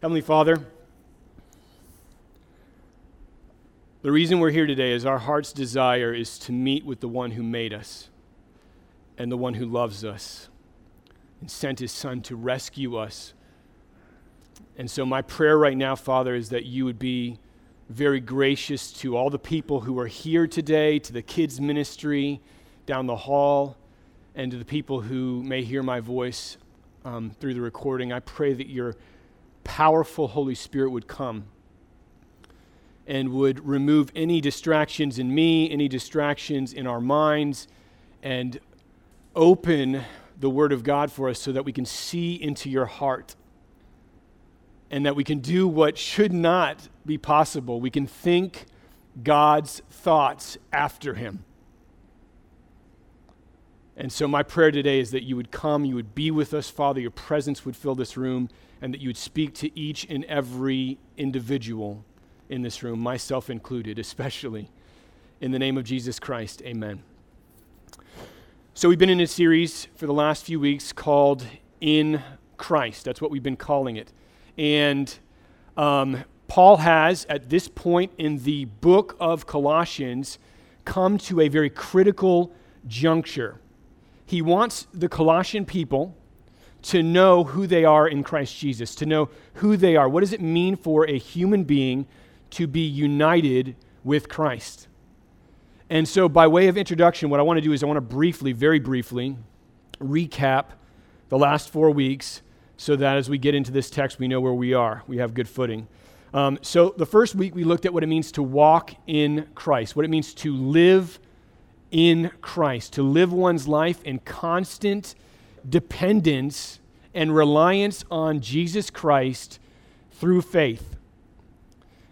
Heavenly Father, the reason we're here today is our heart's desire is to meet with the one who made us and the one who loves us and sent his son to rescue us. And so, my prayer right now, Father, is that you would be very gracious to all the people who are here today, to the kids' ministry down the hall, and to the people who may hear my voice um, through the recording. I pray that your powerful Holy Spirit would come and would remove any distractions in me, any distractions in our minds, and open the Word of God for us so that we can see into your heart and that we can do what should not be possible. We can think God's thoughts after Him. And so, my prayer today is that you would come, you would be with us, Father, your presence would fill this room, and that you would speak to each and every individual in this room, myself included, especially. In the name of Jesus Christ, amen. So, we've been in a series for the last few weeks called In Christ. That's what we've been calling it. And um, Paul has, at this point in the book of Colossians, come to a very critical juncture he wants the Colossian people to know who they are in Christ Jesus, to know who they are. What does it mean for a human being to be united with Christ? And so, by way of introduction, what I want to do is I want to briefly, very briefly, recap the last four weeks so that as we get into this text, we know where we are. We have good footing. Um, so, the first week, we looked at what it means to walk in Christ, what it means to live in Christ, to live one's life in constant dependence and reliance on Jesus Christ through faith.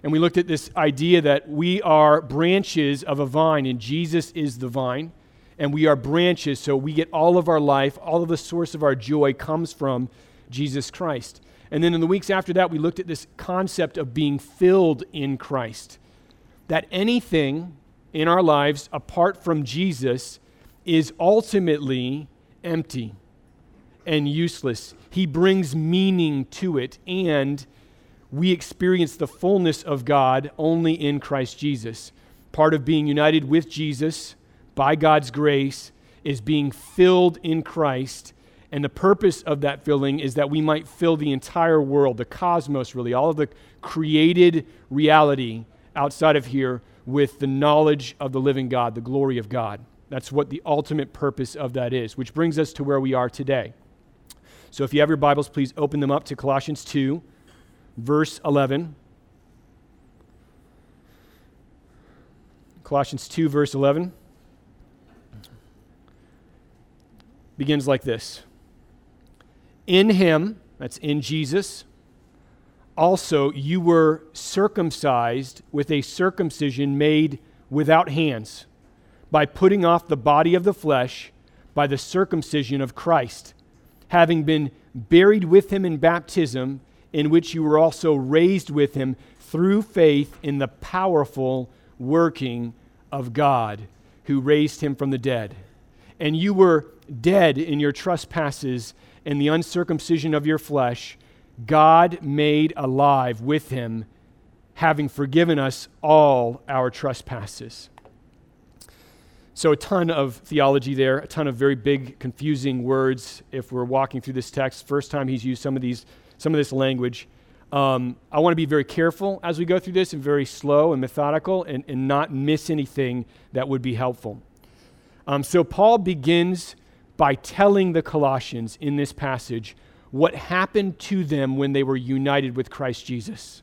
And we looked at this idea that we are branches of a vine, and Jesus is the vine, and we are branches, so we get all of our life, all of the source of our joy comes from Jesus Christ. And then in the weeks after that, we looked at this concept of being filled in Christ. That anything in our lives apart from Jesus is ultimately empty and useless. He brings meaning to it, and we experience the fullness of God only in Christ Jesus. Part of being united with Jesus by God's grace is being filled in Christ. And the purpose of that filling is that we might fill the entire world, the cosmos, really, all of the created reality outside of here with the knowledge of the living God, the glory of God. That's what the ultimate purpose of that is, which brings us to where we are today. So if you have your Bibles, please open them up to Colossians 2, verse 11. Colossians 2, verse 11 begins like this In him, that's in Jesus, also you were circumcised with a circumcision made without hands, by putting off the body of the flesh by the circumcision of Christ, having been buried with him in baptism, in which you were also raised with him through faith in the powerful working of God who raised him from the dead. And you were dead in your trespasses and the uncircumcision of your flesh God made alive with him, having forgiven us all our trespasses. So, a ton of theology there, a ton of very big, confusing words if we're walking through this text. First time he's used some of, these, some of this language. Um, I want to be very careful as we go through this and very slow and methodical and, and not miss anything that would be helpful. Um, so, Paul begins by telling the Colossians in this passage what happened to them when they were united with Christ Jesus.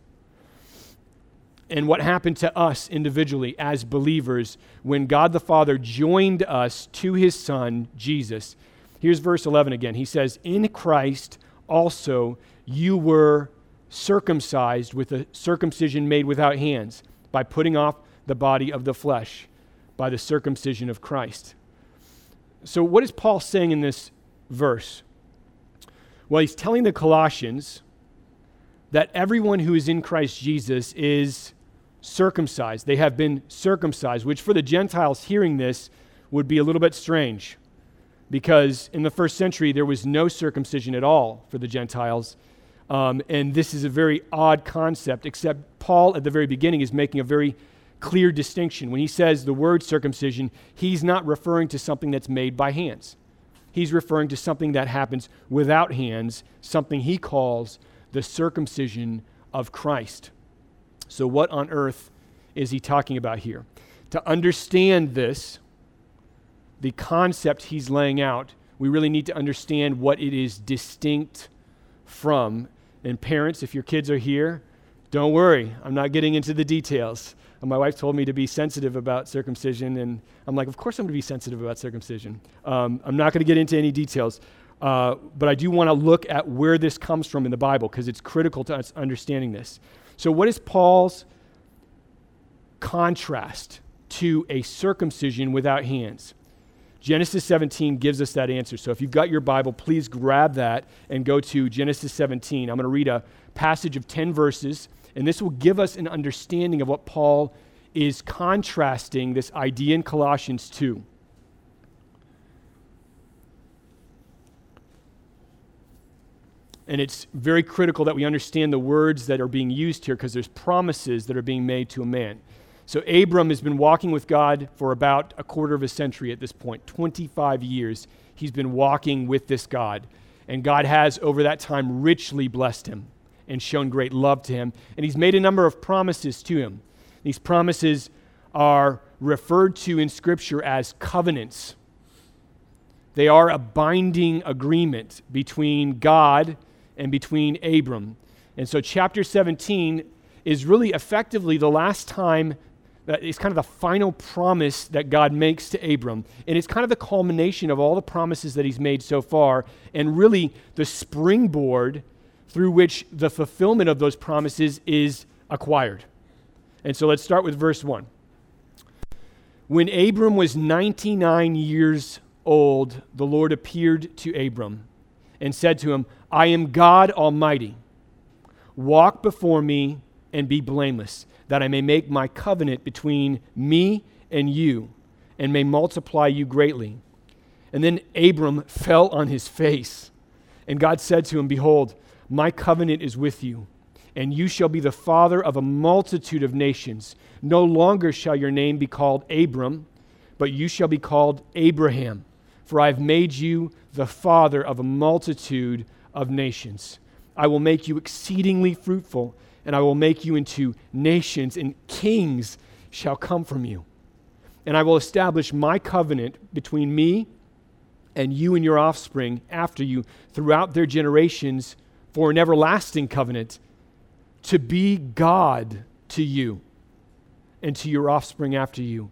And what happened to us individually as believers when God the Father joined us to his Son, Jesus. Here's verse 11 again. He says, In Christ also you were circumcised with a circumcision made without hands, by putting off the body of the flesh, by the circumcision of Christ. So, what is Paul saying in this verse? Well, he's telling the Colossians that everyone who is in Christ Jesus is circumcised. They have been circumcised, which for the Gentiles hearing this would be a little bit strange because in the first century there was no circumcision at all for the Gentiles. Um, and this is a very odd concept, except Paul at the very beginning is making a very clear distinction. When he says the word circumcision, he's not referring to something that's made by hands. He's referring to something that happens without hands, something he calls the circumcision of Christ. So, what on earth is he talking about here? To understand this, the concept he's laying out, we really need to understand what it is distinct from. And parents, if your kids are here, don't worry, I'm not getting into the details. My wife told me to be sensitive about circumcision, and I'm like, of course I'm going to be sensitive about circumcision. Um, I'm not going to get into any details, uh, but I do want to look at where this comes from in the Bible because it's critical to us understanding this. So, what is Paul's contrast to a circumcision without hands? Genesis 17 gives us that answer. So if you've got your Bible, please grab that and go to Genesis 17. I'm going to read a passage of 10 verses, and this will give us an understanding of what Paul is contrasting this idea in Colossians 2. And it's very critical that we understand the words that are being used here because there's promises that are being made to a man. So Abram has been walking with God for about a quarter of a century at this point, 25 years. He's been walking with this God. And God has, over that time, richly blessed him and shown great love to him. And he's made a number of promises to him. These promises are referred to in Scripture as covenants. They are a binding agreement between God and between Abram. And so, chapter 17 is really effectively the last time that is kind of the final promise that God makes to Abram. And it's kind of the culmination of all the promises that he's made so far, and really the springboard through which the fulfillment of those promises is acquired. And so let's start with verse 1. When Abram was 99 years old, the Lord appeared to Abram and said to him, I am God Almighty. Walk before me and be blameless that I may make my covenant between me and you, and may multiply you greatly. And then Abram fell on his face, and God said to him, Behold, my covenant is with you, and you shall be the father of a multitude of nations. No longer shall your name be called Abram, but you shall be called Abraham, for I have made you the father of a multitude of nations. I will make you exceedingly fruitful and I will make you into nations, and kings shall come from you. And I will establish my covenant between me and you and your offspring after you throughout their generations for an everlasting covenant to be God to you and to your offspring after you.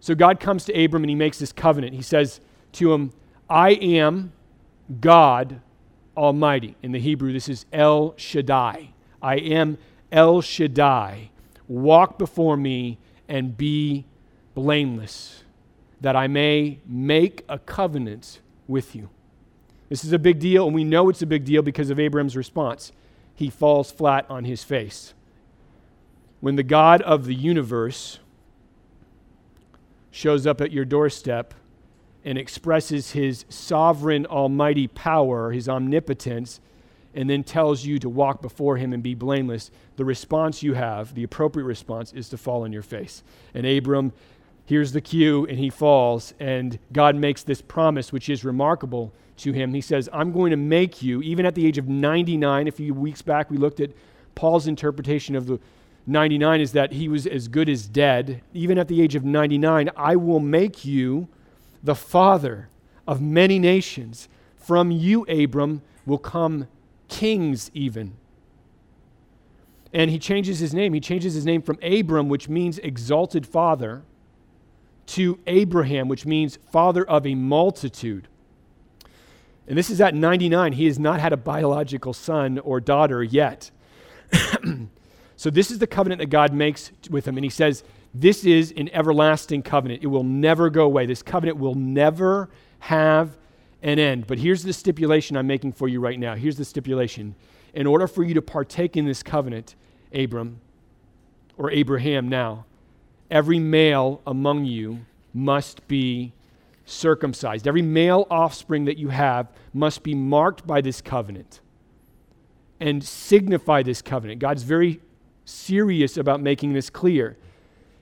So God comes to Abram and he makes this covenant. He says to him, I am God Almighty. In the Hebrew, this is El Shaddai. I am El Shaddai. Walk before me and be blameless, that I may make a covenant with you. This is a big deal, and we know it's a big deal because of Abram's response. He falls flat on his face. When the God of the universe shows up at your doorstep and expresses his sovereign, almighty power, his omnipotence, and then tells you to walk before him and be blameless, the response you have, the appropriate response, is to fall on your face. And Abram hears the cue and he falls, and God makes this promise, which is remarkable to him. He says, I'm going to make you, even at the age of 99, a few weeks back we looked at Paul's interpretation of the 99 is that he was as good as dead. Even at the age of 99, I will make you the father of many nations. From you, Abram, will come kings, even. And he changes his name. He changes his name from Abram, which means exalted father, to Abraham, which means father of a multitude. And this is at 99. He has not had a biological son or daughter yet. so, this is the covenant that God makes with him. And he says, This is an everlasting covenant. It will never go away. This covenant will never have an end. But here's the stipulation I'm making for you right now. Here's the stipulation. In order for you to partake in this covenant, Abram, or Abraham now, every male among you must be circumcised. Every male offspring that you have must be marked by this covenant and signify this covenant. God's very serious about making this clear.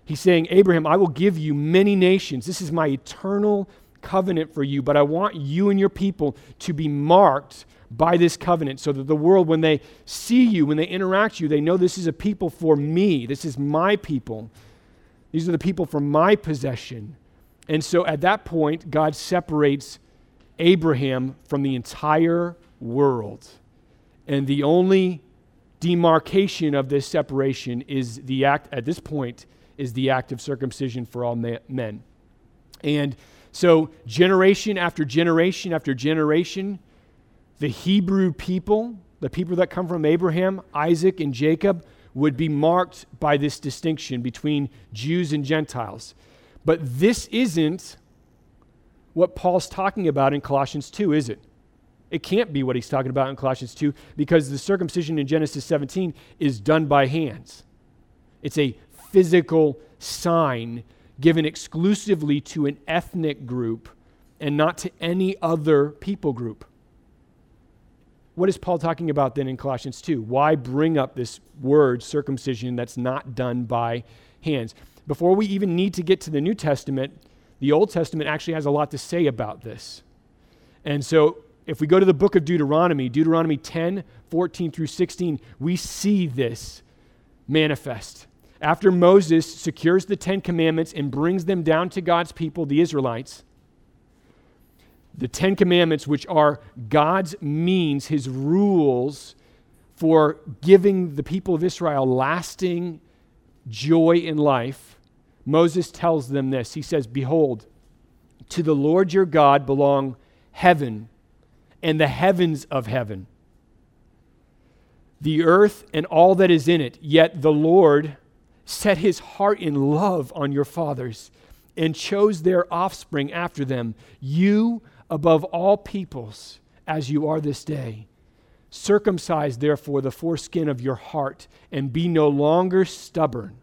He's saying, Abraham, I will give you many nations. This is my eternal covenant for you, but I want you and your people to be marked by this covenant so that the world, when they see you, when they interact with you, they know this is a people for me. This is my people. These are the people for my possession. And so at that point, God separates Abraham from the entire world. And the only demarcation of this separation is the act, at this point, is the act of circumcision for all men. And so, generation after generation after generation, the Hebrew people, the people that come from Abraham, Isaac, and Jacob, would be marked by this distinction between Jews and Gentiles. But this isn't what Paul's talking about in Colossians 2, is it? It can't be what he's talking about in Colossians 2 because the circumcision in Genesis 17 is done by hands. It's a physical sign given exclusively to an ethnic group and not to any other people group. What is Paul talking about then in Colossians 2? Why bring up this word circumcision that's not done by hands? Before we even need to get to the New Testament, the Old Testament actually has a lot to say about this. And so if we go to the book of Deuteronomy, Deuteronomy 10, 14 through 16, we see this manifest. After Moses secures the Ten Commandments and brings them down to God's people, the Israelites, the Ten Commandments, which are God's means, his rules for giving the people of Israel lasting joy in life, Moses tells them this. He says, Behold, to the Lord your God belong heaven and the heavens of heaven, the earth and all that is in it. Yet the Lord set his heart in love on your fathers and chose their offspring after them. You above all peoples as you are this day. Circumcise, therefore, the foreskin of your heart and be no longer stubborn.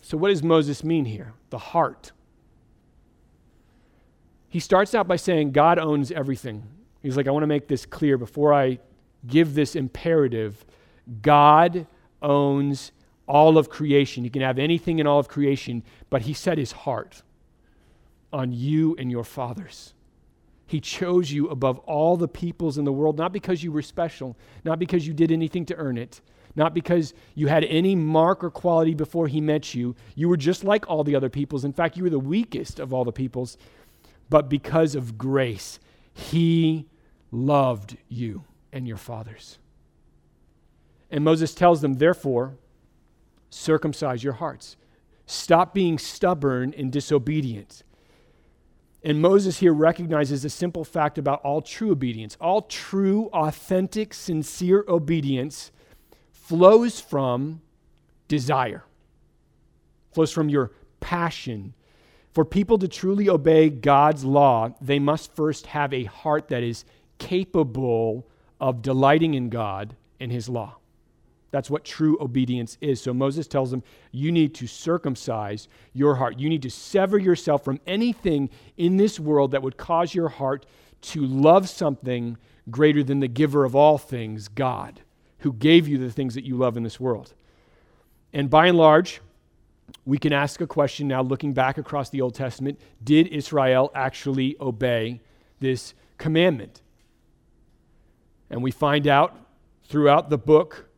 So, what does Moses mean here? The heart. He starts out by saying God owns everything. He's like, I want to make this clear before I give this imperative. God owns all of creation. He can have anything in all of creation, but he set his heart on you and your fathers. He chose you above all the peoples in the world, not because you were special, not because you did anything to earn it, not because you had any mark or quality before He met you. You were just like all the other peoples. In fact, you were the weakest of all the peoples. But because of grace, He loved you and your fathers. And Moses tells them, therefore, circumcise your hearts. Stop being stubborn and disobedient. And Moses here recognizes a simple fact about all true obedience. All true, authentic, sincere obedience flows from desire, flows from your passion. For people to truly obey God's law, they must first have a heart that is capable of delighting in God and His law. That's what true obedience is. So Moses tells them, You need to circumcise your heart. You need to sever yourself from anything in this world that would cause your heart to love something greater than the giver of all things, God, who gave you the things that you love in this world. And by and large, we can ask a question now, looking back across the Old Testament Did Israel actually obey this commandment? And we find out throughout the book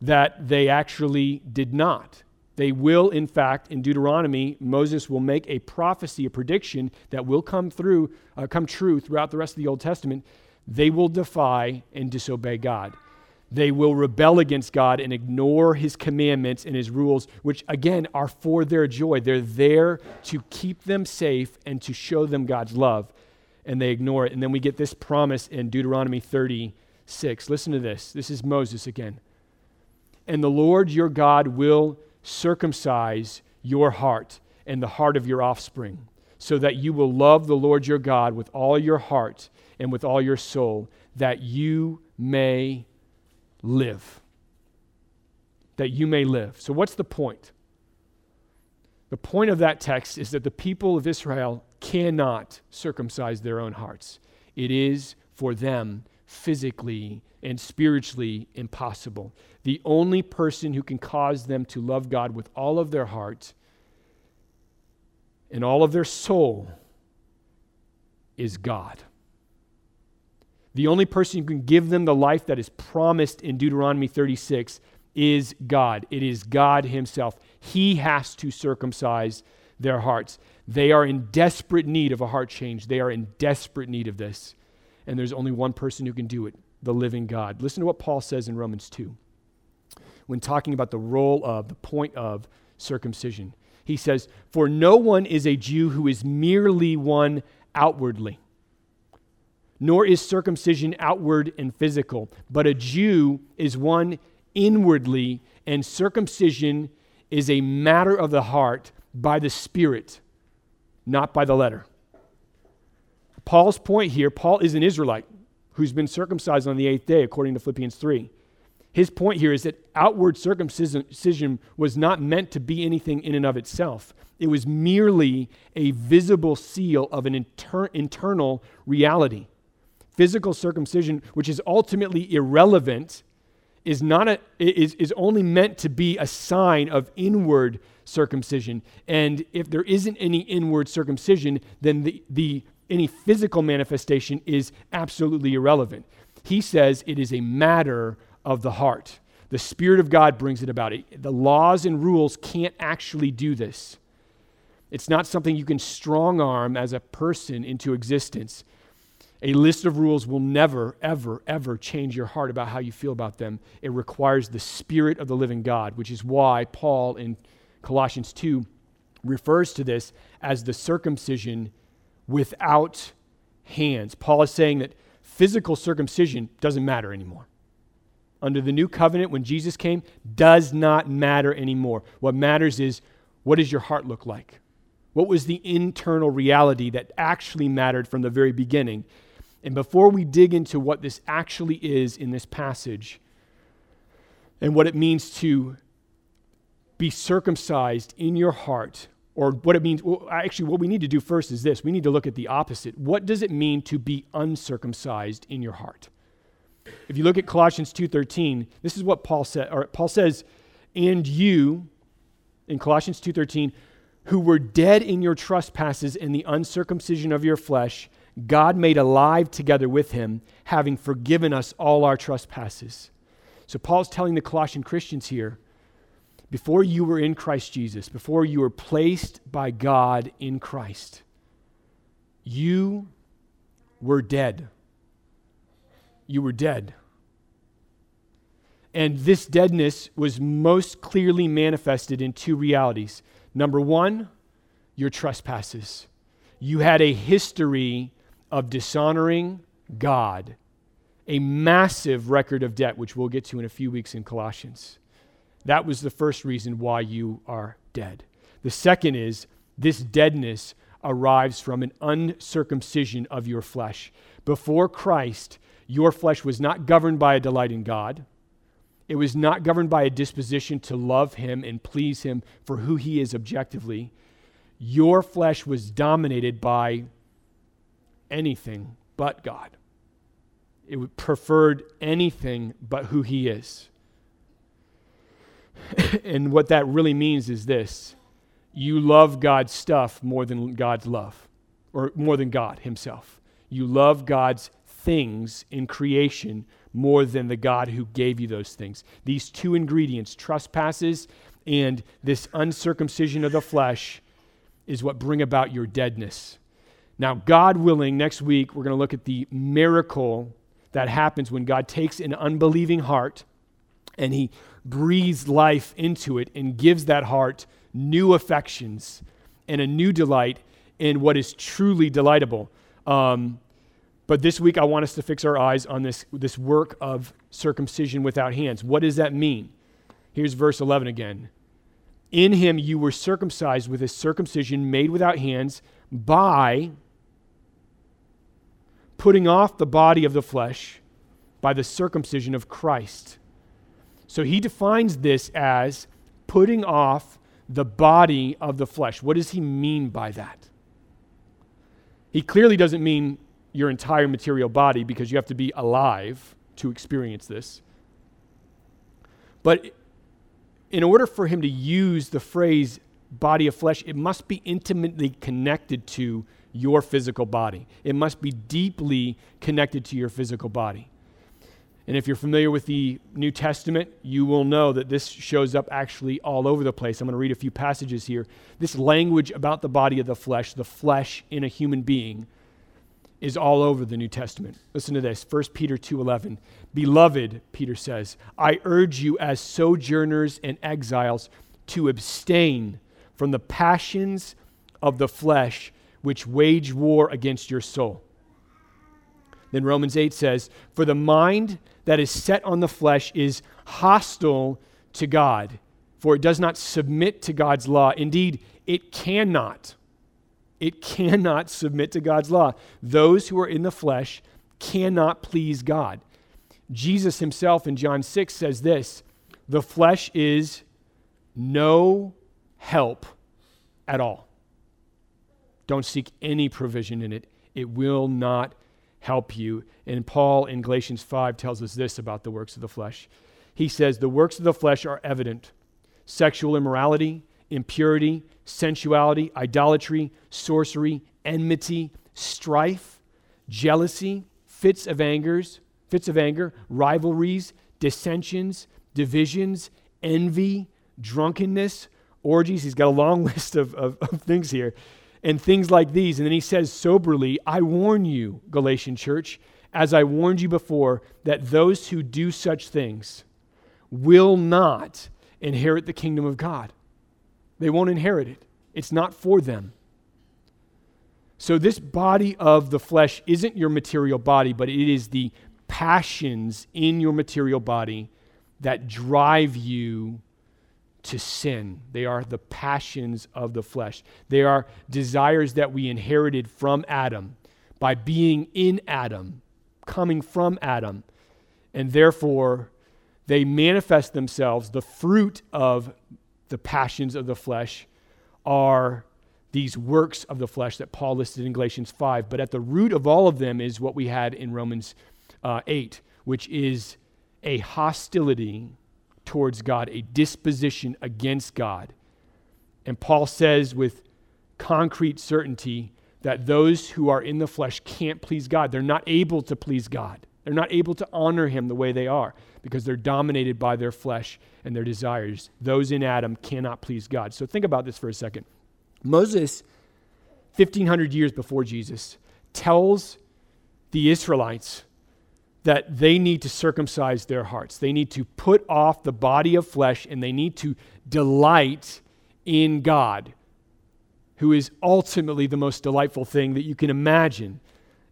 that they actually did not. They will, in fact, in Deuteronomy, Moses will make a prophecy, a prediction that will come through, uh, come true throughout the rest of the Old Testament. They will defy and disobey God. They will rebel against God and ignore his commandments and his rules, which again are for their joy. They're there to keep them safe and to show them God's love. and they ignore it. And then we get this promise in Deuteronomy 36. Listen to this. This is Moses again. And the Lord your God will circumcise your heart and the heart of your offspring, so that you will love the Lord your God with all your heart and with all your soul, that you may live. That you may live. So, what's the point? The point of that text is that the people of Israel cannot circumcise their own hearts. It is for them physically and spiritually impossible. The only person who can cause them to love God with all of their heart and all of their soul is God. The only person who can give them the life that is promised in Deuteronomy 36 is God. It is God Himself. He has to circumcise their hearts. They are in desperate need of a heart change. They are in desperate need of this. And there's only one person who can do it the living God. Listen to what Paul says in Romans 2 when talking about the role of, the point of circumcision. He says, For no one is a Jew who is merely one outwardly, nor is circumcision outward and physical, but a Jew is one inwardly, and circumcision is a matter of the heart by the Spirit, not by the letter. Paul's point here Paul is an Israelite who's been circumcised on the eighth day, according to Philippians 3. His point here is that outward circumcision was not meant to be anything in and of itself. It was merely a visible seal of an inter- internal reality. Physical circumcision, which is ultimately irrelevant, is, not a, is, is only meant to be a sign of inward circumcision. And if there isn't any inward circumcision, then the, the, any physical manifestation is absolutely irrelevant. He says it is a matter of the heart. The Spirit of God brings it about. It, the laws and rules can't actually do this. It's not something you can strong arm as a person into existence. A list of rules will never, ever, ever change your heart about how you feel about them. It requires the Spirit of the living God, which is why Paul in Colossians 2 refers to this as the circumcision without hands. Paul is saying that physical circumcision doesn't matter anymore under the new covenant when Jesus came does not matter anymore. What matters is what does your heart look like? What was the internal reality that actually mattered from the very beginning? And before we dig into what this actually is in this passage and what it means to be circumcised in your heart, or what it means, well, actually, what we need to do first is this we need to look at the opposite. What does it mean to be uncircumcised in your heart? If you look at Colossians 2:13, this is what Paul said or Paul says, "And you in Colossians 2:13, who were dead in your trespasses and the uncircumcision of your flesh, God made alive together with him, having forgiven us all our trespasses." So Paul's telling the Colossian Christians here, before you were in Christ Jesus, before you were placed by God in Christ, you were dead you were dead. And this deadness was most clearly manifested in two realities. Number one, your trespasses. You had a history of dishonoring God, a massive record of debt, which we'll get to in a few weeks in Colossians. That was the first reason why you are dead. The second is this deadness arrives from an uncircumcision of your flesh. Before Christ, your flesh was not governed by a delight in God. It was not governed by a disposition to love Him and please Him for who He is objectively. Your flesh was dominated by anything but God. It preferred anything but who He is. and what that really means is this you love God's stuff more than God's love, or more than God Himself. You love God's things in creation more than the God who gave you those things. These two ingredients, trespasses and this uncircumcision of the flesh, is what bring about your deadness. Now, God willing, next week we're going to look at the miracle that happens when God takes an unbelieving heart and he breathes life into it and gives that heart new affections and a new delight in what is truly delightable Um, but this week, I want us to fix our eyes on this, this work of circumcision without hands. What does that mean? Here's verse 11 again. In him you were circumcised with a circumcision made without hands by putting off the body of the flesh by the circumcision of Christ. So he defines this as putting off the body of the flesh. What does he mean by that? He clearly doesn't mean your entire material body because you have to be alive to experience this. But in order for him to use the phrase body of flesh, it must be intimately connected to your physical body. It must be deeply connected to your physical body. And if you're familiar with the New Testament, you will know that this shows up actually all over the place. I'm going to read a few passages here. This language about the body of the flesh, the flesh in a human being, is all over the New Testament. Listen to this. 1 Peter 2:11. Beloved, Peter says, I urge you as sojourners and exiles to abstain from the passions of the flesh which wage war against your soul. Then Romans 8 says, For the mind that is set on the flesh is hostile to God, for it does not submit to God's law. Indeed, it cannot. It cannot submit to God's law. Those who are in the flesh cannot please God. Jesus himself in John 6 says this the flesh is no help at all. Don't seek any provision in it, it will not help you. And Paul in Galatians 5 tells us this about the works of the flesh. He says, The works of the flesh are evident sexual immorality, impurity, sensuality, idolatry, sorcery, enmity, strife, jealousy, fits of angers, fits of anger, rivalries, dissensions, divisions, envy, drunkenness, orgies. He's got a long list of, of, of things here and things like these. And then he says soberly, I warn you, Galatian church, as I warned you before, that those who do such things will not inherit the kingdom of God. They won't inherit it, it's not for them. So, this body of the flesh isn't your material body, but it is the passions in your material body that drive you to sin. They are the passions of the flesh. They are desires that we inherited from Adam by being in Adam, coming from Adam. And therefore, they manifest themselves. The fruit of the passions of the flesh are these works of the flesh that Paul listed in Galatians 5. But at the root of all of them is what we had in Romans uh, 8, which is a hostility towards God, a disposition against God. And Paul says with concrete certainty that those who are in the flesh can't please God. They're not able to please God. They're not able to honor him the way they are because they're dominated by their flesh and their desires. Those in Adam cannot please God. So think about this for a second. Moses, 1500 years before Jesus, tells the Israelites that they need to circumcise their hearts. They need to put off the body of flesh and they need to delight in God, who is ultimately the most delightful thing that you can imagine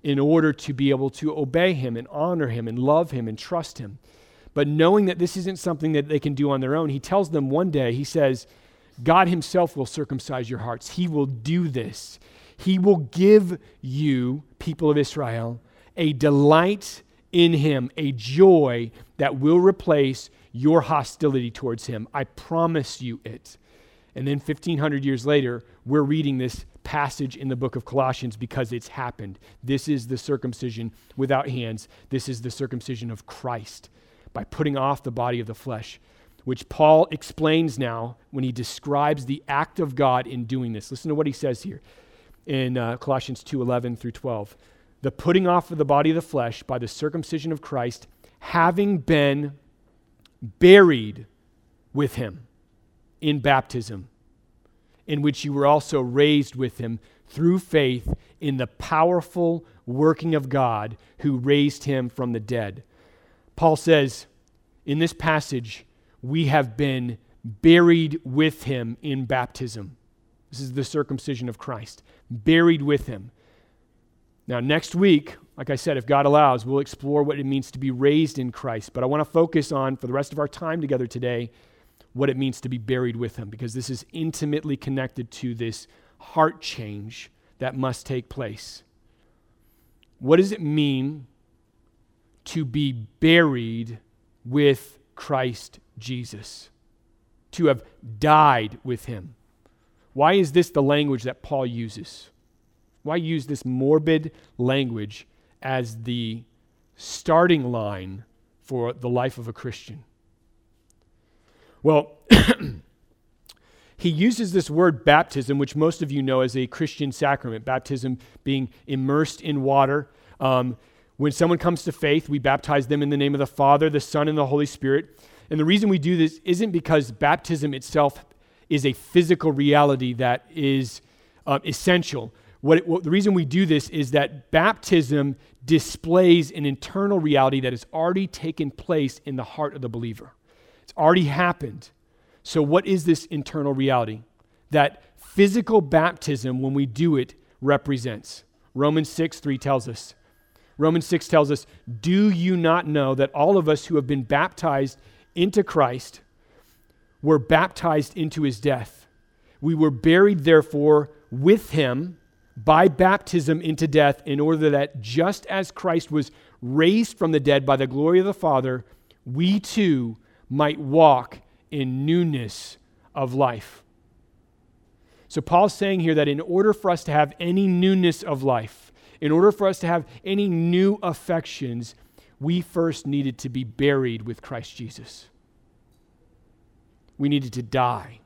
in order to be able to obey Him and honor Him and love Him and trust Him. But knowing that this isn't something that they can do on their own, He tells them one day, He says, God Himself will circumcise your hearts. He will do this. He will give you, people of Israel, a delight in him a joy that will replace your hostility towards him. I promise you it. And then 1500 years later, we're reading this passage in the book of Colossians because it's happened. This is the circumcision without hands. This is the circumcision of Christ by putting off the body of the flesh, which Paul explains now when he describes the act of God in doing this. Listen to what he says here in uh, Colossians 2 11 through 12 the putting off of the body of the flesh by the circumcision of Christ, having been buried with him in baptism, in which you were also raised with him through faith in the powerful working of God who raised him from the dead. Paul says in this passage, we have been buried with him in baptism. This is the circumcision of Christ, buried with him. Now, next week, like I said, if God allows, we'll explore what it means to be raised in Christ. But I want to focus on, for the rest of our time together today, what it means to be buried with Him, because this is intimately connected to this heart change that must take place. What does it mean to be buried with Christ Jesus? To have died with Him? Why is this the language that Paul uses? Why use this morbid language as the starting line for the life of a Christian? Well, he uses this word baptism, which most of you know as a Christian sacrament, baptism being immersed in water. Um, when someone comes to faith, we baptize them in the name of the Father, the Son, and the Holy Spirit. And the reason we do this isn't because baptism itself is a physical reality that is uh, essential. What, it, what, the reason we do this is that baptism displays an internal reality that has already taken place in the heart of the believer. It's already happened. So, what is this internal reality? That physical baptism, when we do it, represents. Romans 6 3 tells us. Romans 6 tells us, Do you not know that all of us who have been baptized into Christ were baptized into his death. We were buried, therefore, with him by baptism into death, in order that just as Christ was raised from the dead by the glory of the Father, we too might walk in newness of life. So, Paul's saying here that in order for us to have any newness of life, in order for us to have any new affections, we first needed to be buried with Christ Jesus we needed to die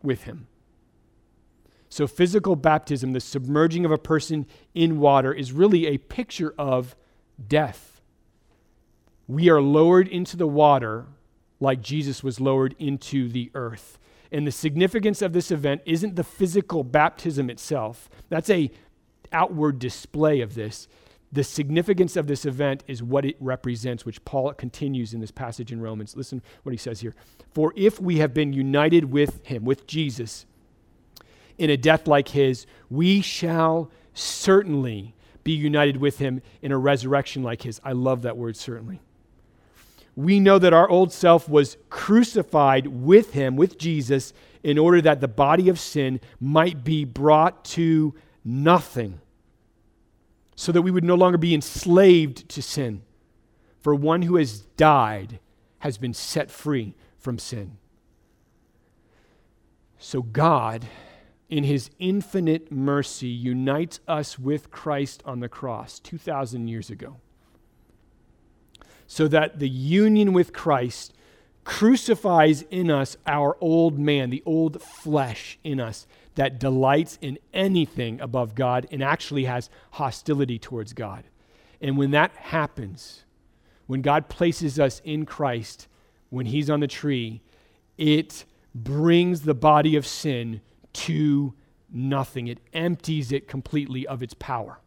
with him. So, physical baptism, the submerging of a person in water, is really a picture of death. We are lowered into the water like Jesus was lowered into the earth. And the significance of this event isn't the physical baptism itself. That's a outward display of this. The significance of this event is what it represents, which Paul continues in this passage in Romans. Listen what he says here. For if we have been united with him, with Jesus, in a death like his, we shall certainly be united with him in a resurrection like his. I love that word, certainly. We know that our old self was crucified with him, with Jesus, in order that the body of sin might be brought to nothing so that we would no longer be enslaved to sin. For one who has died has been set free from sin. So God, in his infinite mercy, unites us with Christ on the cross 2,000 years ago. So that the union with Christ crucifies in us our old man, the old flesh in us, that delights in anything above God and actually has hostility towards God. And when that happens, when God places us in Christ, when He's on the tree, it brings the body of sin to nothing. It empties it completely of its power,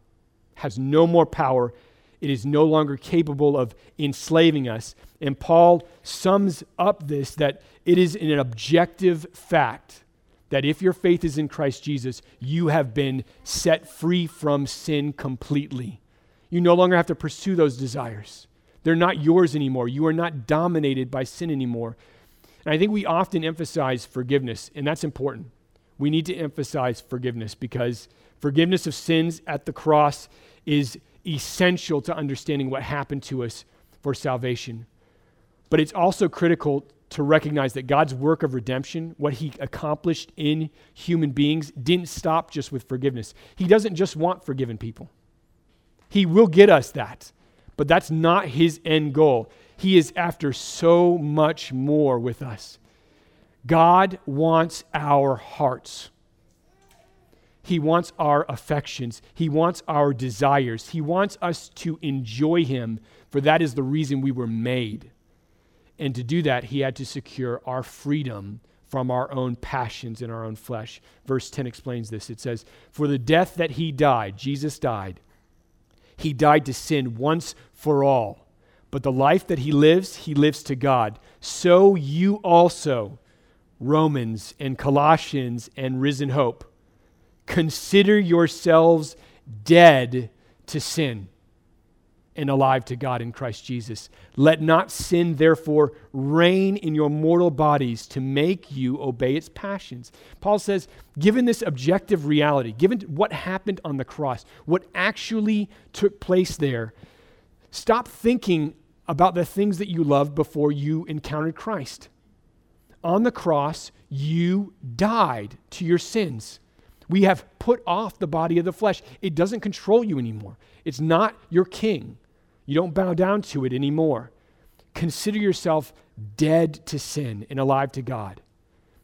has no more power. It is no longer capable of enslaving us. And Paul sums up this that it is an objective fact that if your faith is in Christ Jesus, you have been set free from sin completely. You no longer have to pursue those desires. They're not yours anymore. You are not dominated by sin anymore. And I think we often emphasize forgiveness, and that's important. We need to emphasize forgiveness because forgiveness of sins at the cross is essential to understanding what happened to us for salvation. But it's also critical to recognize that God's work of redemption, what he accomplished in human beings, didn't stop just with forgiveness. He doesn't just want forgiven people. He will get us that, but that's not his end goal. He is after so much more with us. God wants our hearts. He wants our affections. He wants our desires. He wants us to enjoy Him, for that is the reason we were made. And to do that, he had to secure our freedom from our own passions in our own flesh. Verse 10 explains this. It says, For the death that he died, Jesus died, he died to sin once for all. But the life that he lives, he lives to God. So you also, Romans and Colossians and risen hope, consider yourselves dead to sin and alive to God in Christ Jesus. Let not sin, therefore, reign in your mortal bodies to make you obey its passions. Paul says, given this objective reality, given what happened on the cross, what actually took place there, stop thinking about the things that you loved before you encountered Christ. On the cross, you died to your sins. We have put off the body of the flesh. It doesn't control you anymore. It's not your king. You don't bow down to it anymore. Consider yourself dead to sin and alive to God.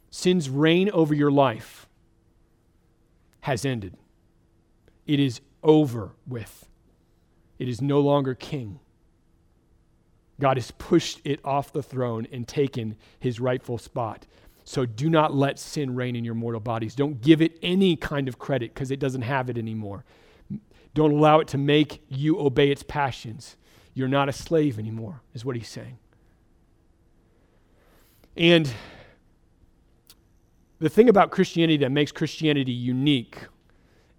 Sin's reign over your life has ended. It is over with. It is no longer king. God has pushed it off the throne and taken his rightful spot. So do not let sin reign in your mortal bodies. Don't give it any kind of credit because it doesn't have it anymore. Don't allow it to make you obey its passions. You're not a slave anymore, is what he's saying. And the thing about Christianity that makes Christianity unique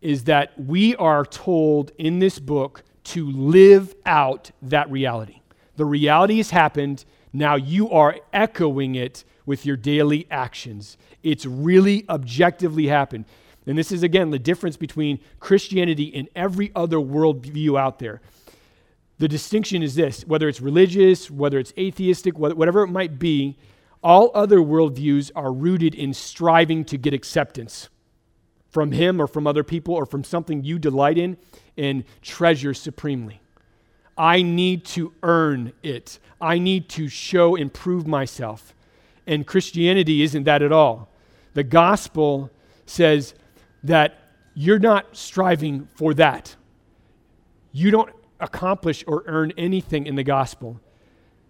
is that we are told in this book to live out that reality. The reality has happened. Now you are echoing it with your daily actions. It's really objectively happened. And this is, again, the difference between Christianity and every other worldview out there. The distinction is this whether it's religious, whether it's atheistic, whatever it might be, all other worldviews are rooted in striving to get acceptance from Him or from other people or from something you delight in and treasure supremely. I need to earn it. I need to show and prove myself. And Christianity isn't that at all. The gospel says that you're not striving for that. You don't accomplish or earn anything in the gospel.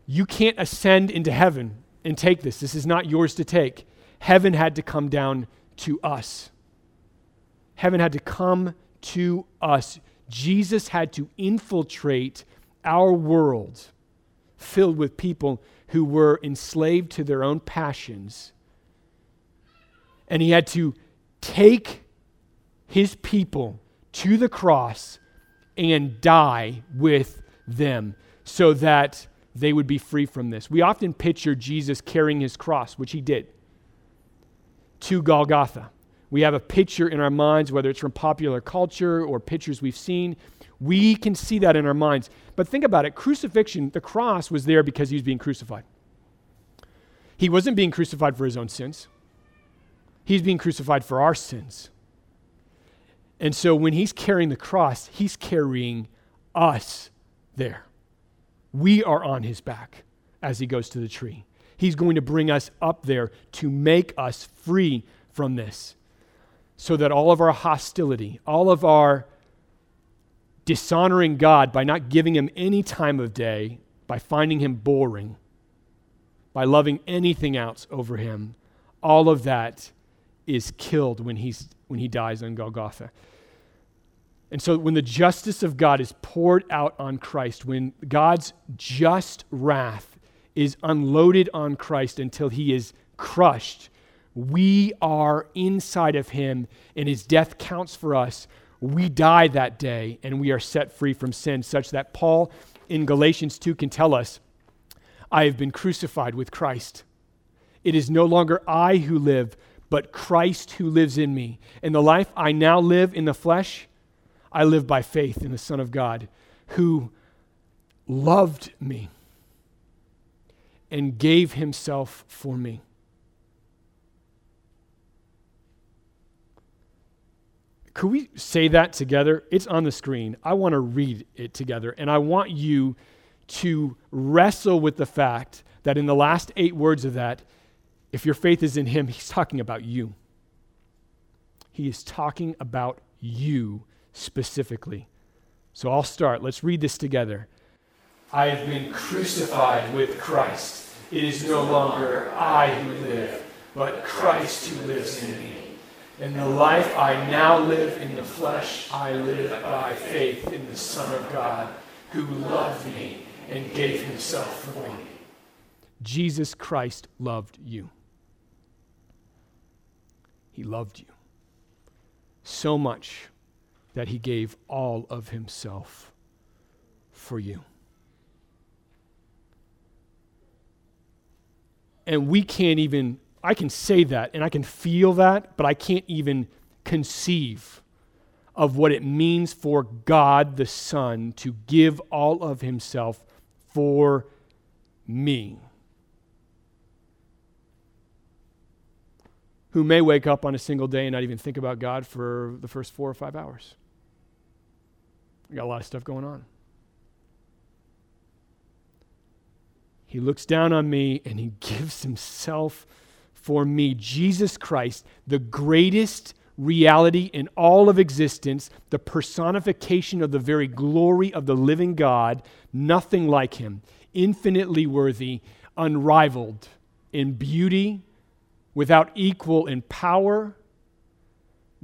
You can't ascend into heaven and take this. This is not yours to take. Heaven had to come down to us. Heaven had to come to us. Jesus had to infiltrate our world filled with people who were enslaved to their own passions. And he had to take his people to the cross and die with them so that they would be free from this. We often picture Jesus carrying his cross, which he did, to Golgotha. We have a picture in our minds, whether it's from popular culture or pictures we've seen. We can see that in our minds. But think about it crucifixion, the cross was there because he was being crucified. He wasn't being crucified for his own sins, he's being crucified for our sins. And so when he's carrying the cross, he's carrying us there. We are on his back as he goes to the tree. He's going to bring us up there to make us free from this so that all of our hostility, all of our dishonoring God by not giving him any time of day, by finding him boring, by loving anything else over him, all of that is killed when, he's, when he dies on Golgotha. And so, when the justice of God is poured out on Christ, when God's just wrath is unloaded on Christ until he is crushed, we are inside of him, and his death counts for us. We die that day, and we are set free from sin, such that Paul in Galatians 2 can tell us, I have been crucified with Christ. It is no longer I who live, but Christ who lives in me. And the life I now live in the flesh, I live by faith in the Son of God who loved me and gave himself for me. Could we say that together? It's on the screen. I want to read it together, and I want you to wrestle with the fact that in the last eight words of that, if your faith is in Him, He's talking about you. He is talking about you specifically. So I'll start. Let's read this together. I have been crucified with Christ. It is no longer I who live, but Christ who lives in me. In the life I now live in the flesh, I live by faith in the Son of God, who loved me and gave himself for me. Jesus Christ loved you. He loved you so much that he gave all of himself for you. And we can't even, I can say that and I can feel that, but I can't even conceive of what it means for God the Son to give all of himself for me. Who may wake up on a single day and not even think about God for the first four or five hours. I got a lot of stuff going on. He looks down on me and he gives himself for me. Jesus Christ, the greatest reality in all of existence, the personification of the very glory of the living God, nothing like him, infinitely worthy, unrivaled in beauty, without equal in power,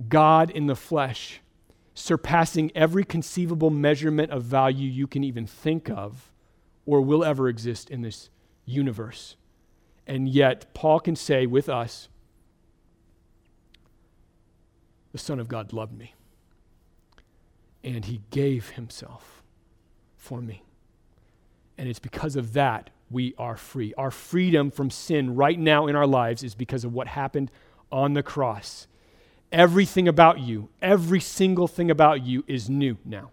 God in the flesh, surpassing every conceivable measurement of value you can even think of or will ever exist in this universe. And yet, Paul can say with us, the Son of God loved me, and he gave himself for me. And it's because of that we are free. Our freedom from sin right now in our lives is because of what happened on the cross. Everything about you, every single thing about you is new now.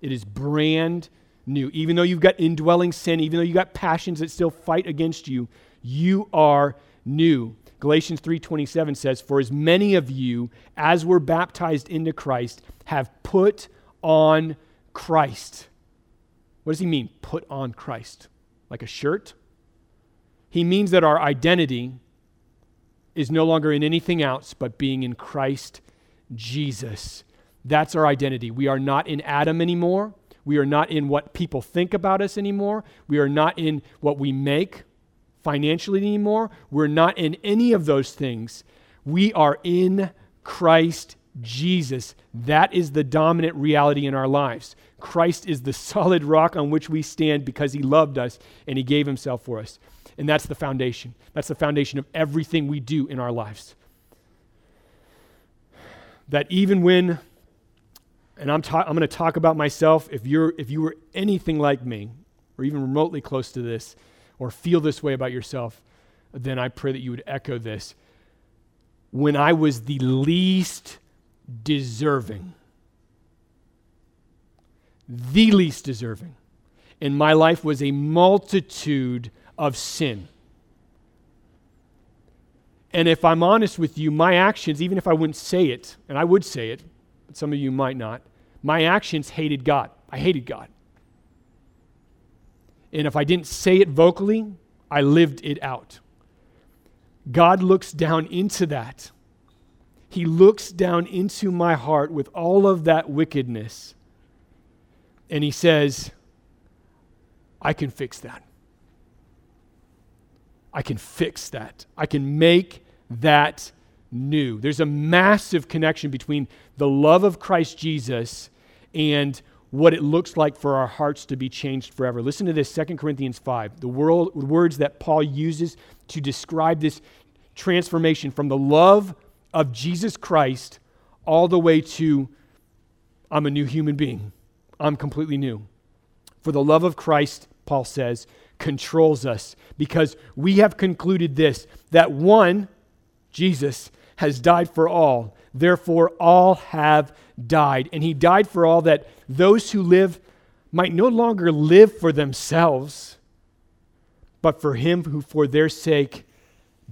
It is brand new. Even though you've got indwelling sin, even though you've got passions that still fight against you, you are new. Galatians 3:27 says, "For as many of you as were baptized into Christ have put on Christ." What does he mean, put on Christ? Like a shirt? He means that our identity is no longer in anything else but being in Christ Jesus. That's our identity. We are not in Adam anymore. We are not in what people think about us anymore. We are not in what we make financially anymore. We're not in any of those things. We are in Christ Jesus. That is the dominant reality in our lives. Christ is the solid rock on which we stand because he loved us and he gave himself for us. And that's the foundation. That's the foundation of everything we do in our lives. That even when and I'm, ta- I'm going to talk about myself. If, you're, if you were anything like me, or even remotely close to this, or feel this way about yourself, then I pray that you would echo this. When I was the least deserving, the least deserving, and my life was a multitude of sin. And if I'm honest with you, my actions, even if I wouldn't say it, and I would say it, but some of you might not, my actions hated God. I hated God. And if I didn't say it vocally, I lived it out. God looks down into that. He looks down into my heart with all of that wickedness. And he says, I can fix that. I can fix that. I can make that new. There's a massive connection between the love of Christ Jesus and what it looks like for our hearts to be changed forever. Listen to this 2 Corinthians 5, the world, words that Paul uses to describe this transformation from the love of Jesus Christ all the way to I'm a new human being. I'm completely new. For the love of Christ, Paul says, controls us because we have concluded this that one, Jesus, has died for all. Therefore, all have died. And he died for all that those who live might no longer live for themselves, but for him who for their sake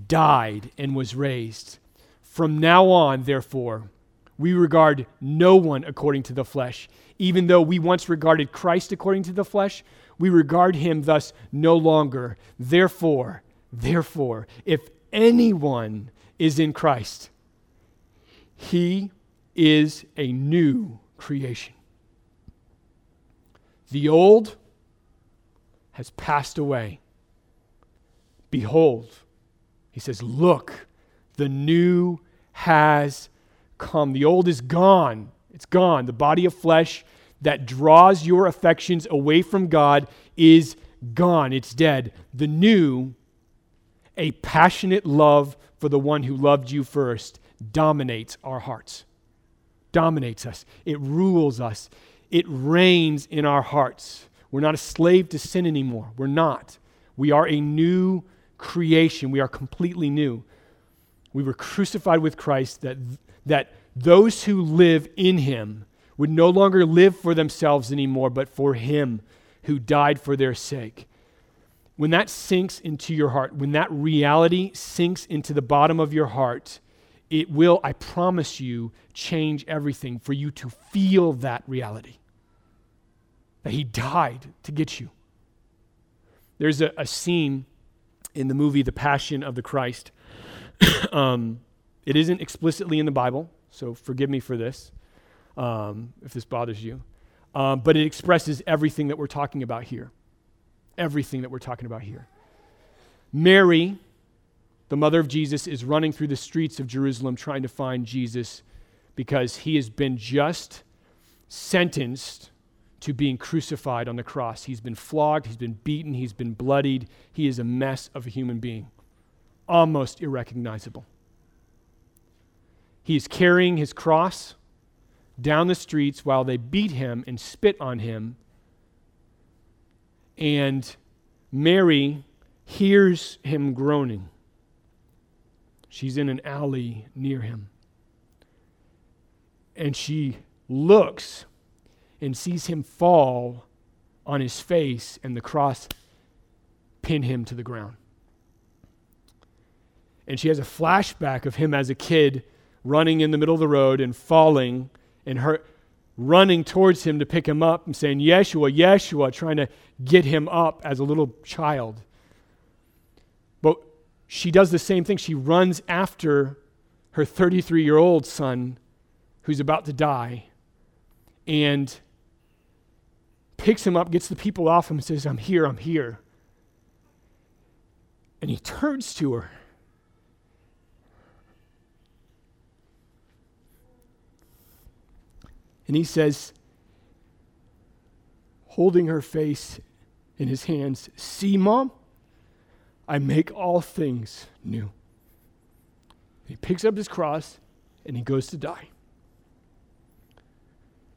died and was raised. From now on, therefore, we regard no one according to the flesh. Even though we once regarded Christ according to the flesh, we regard him thus no longer. Therefore, therefore, if anyone is in Christ, he is a new creation. The old has passed away. Behold, he says, Look, the new has come. The old is gone. It's gone. The body of flesh that draws your affections away from God is gone. It's dead. The new, a passionate love for the one who loved you first dominates our hearts. dominates us, it rules us, it reigns in our hearts. We're not a slave to sin anymore. We're not. We are a new creation. We are completely new. We were crucified with Christ that, that those who live in him would no longer live for themselves anymore, but for him who died for their sake. When that sinks into your heart, when that reality sinks into the bottom of your heart, it will, I promise you, change everything for you to feel that reality that he died to get you. There's a, a scene in the movie The Passion of the Christ. um, it isn't explicitly in the Bible, so forgive me for this um, if this bothers you. Um, but it expresses everything that we're talking about here. Everything that we're talking about here. Mary, the mother of Jesus, is running through the streets of Jerusalem trying to find Jesus because he has been just sentenced to being crucified on the cross. He's been flogged, he's been beaten, he's been bloodied. He is a mess of a human being, almost irrecognizable. He is carrying his cross down the streets while they beat him and spit on him. And Mary hears him groaning. She's in an alley near him. And she looks and sees him fall on his face and the cross pin him to the ground. And she has a flashback of him as a kid running in the middle of the road and falling and her running towards him to pick him up and saying, Yeshua, Yeshua, trying to get him up as a little child. She does the same thing. She runs after her 33 year old son who's about to die and picks him up, gets the people off him, and says, I'm here, I'm here. And he turns to her. And he says, holding her face in his hands, See, Mom, I make all things new. He picks up his cross and he goes to die.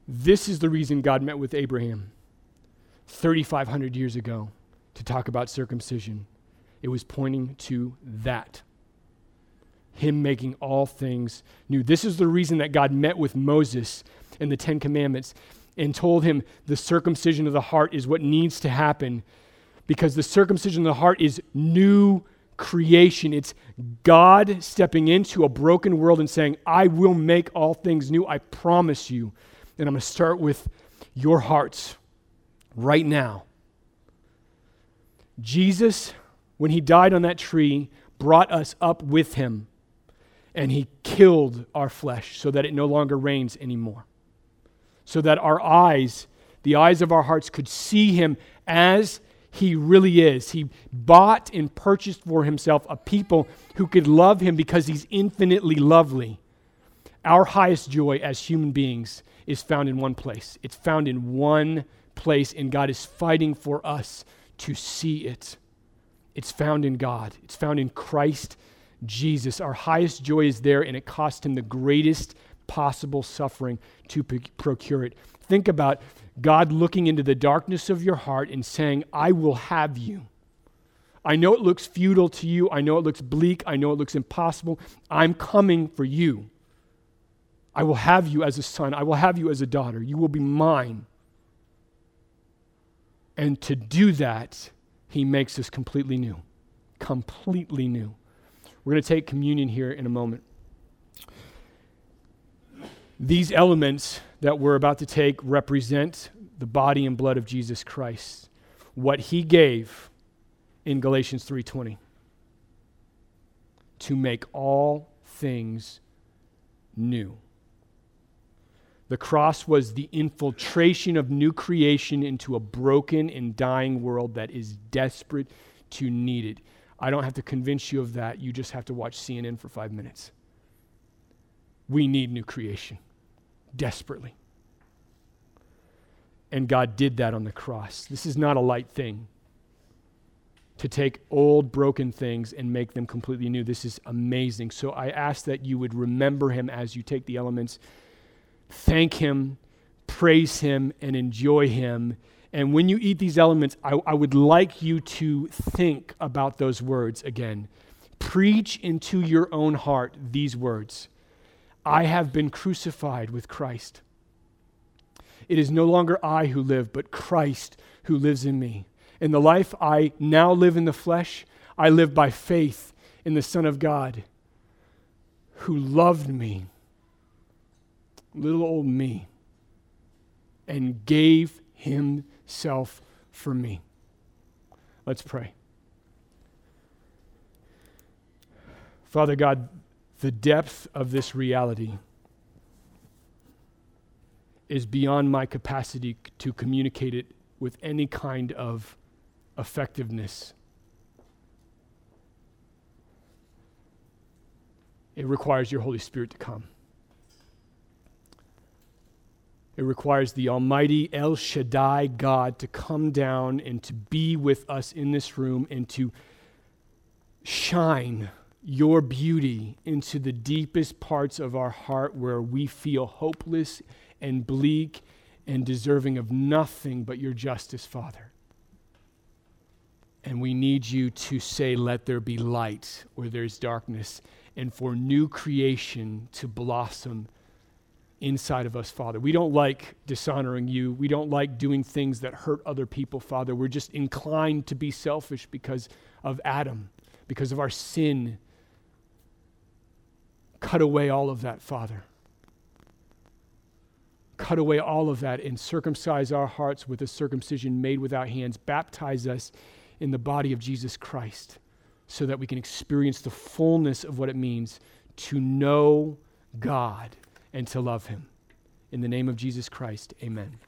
This is the reason God met with Abraham. 3,500 years ago to talk about circumcision. It was pointing to that. Him making all things new. This is the reason that God met with Moses in the Ten Commandments and told him the circumcision of the heart is what needs to happen because the circumcision of the heart is new creation. It's God stepping into a broken world and saying, I will make all things new. I promise you. And I'm going to start with your hearts right now. Jesus, when he died on that tree, brought us up with him and he killed our flesh so that it no longer reigns anymore. So that our eyes, the eyes of our hearts, could see him as he really is. He bought and purchased for himself a people who could love him because he's infinitely lovely. Our highest joy as human beings is found in one place it's found in one place, and God is fighting for us to see it. It's found in God, it's found in Christ Jesus. Our highest joy is there, and it cost him the greatest possible suffering to procure it. Think about God looking into the darkness of your heart and saying, I will have you. I know it looks futile to you. I know it looks bleak. I know it looks impossible. I'm coming for you. I will have you as a son. I will have you as a daughter. You will be mine. And to do that, he makes us completely new. Completely new. We're going to take communion here in a moment. These elements that we're about to take represent the body and blood of Jesus Christ. What he gave in Galatians 3:20 to make all things new. The cross was the infiltration of new creation into a broken and dying world that is desperate to need it. I don't have to convince you of that. You just have to watch CNN for five minutes. We need new creation desperately. And God did that on the cross. This is not a light thing to take old, broken things and make them completely new. This is amazing. So I ask that you would remember him as you take the elements thank Him, praise Him, and enjoy Him. And when you eat these elements, I, I would like you to think about those words again. Preach into your own heart these words I have been crucified with Christ. It is no longer I who live, but Christ who lives in me. In the life I now live in the flesh, I live by faith in the Son of God who loved me, little old me, and gave himself for me. Let's pray. Father God, the depth of this reality is beyond my capacity to communicate it with any kind of effectiveness. It requires your Holy Spirit to come. It requires the Almighty El Shaddai God to come down and to be with us in this room and to shine your beauty into the deepest parts of our heart where we feel hopeless and bleak and deserving of nothing but your justice, Father. And we need you to say, Let there be light where there's darkness, and for new creation to blossom inside of us, Father. We don't like dishonoring you. We don't like doing things that hurt other people, Father. We're just inclined to be selfish because of Adam, because of our sin. Cut away all of that, Father cut away all of that and circumcise our hearts with a circumcision made without hands. Baptize us in the body of Jesus Christ so that we can experience the fullness of what it means to know God and to love Him. In the name of Jesus Christ, amen.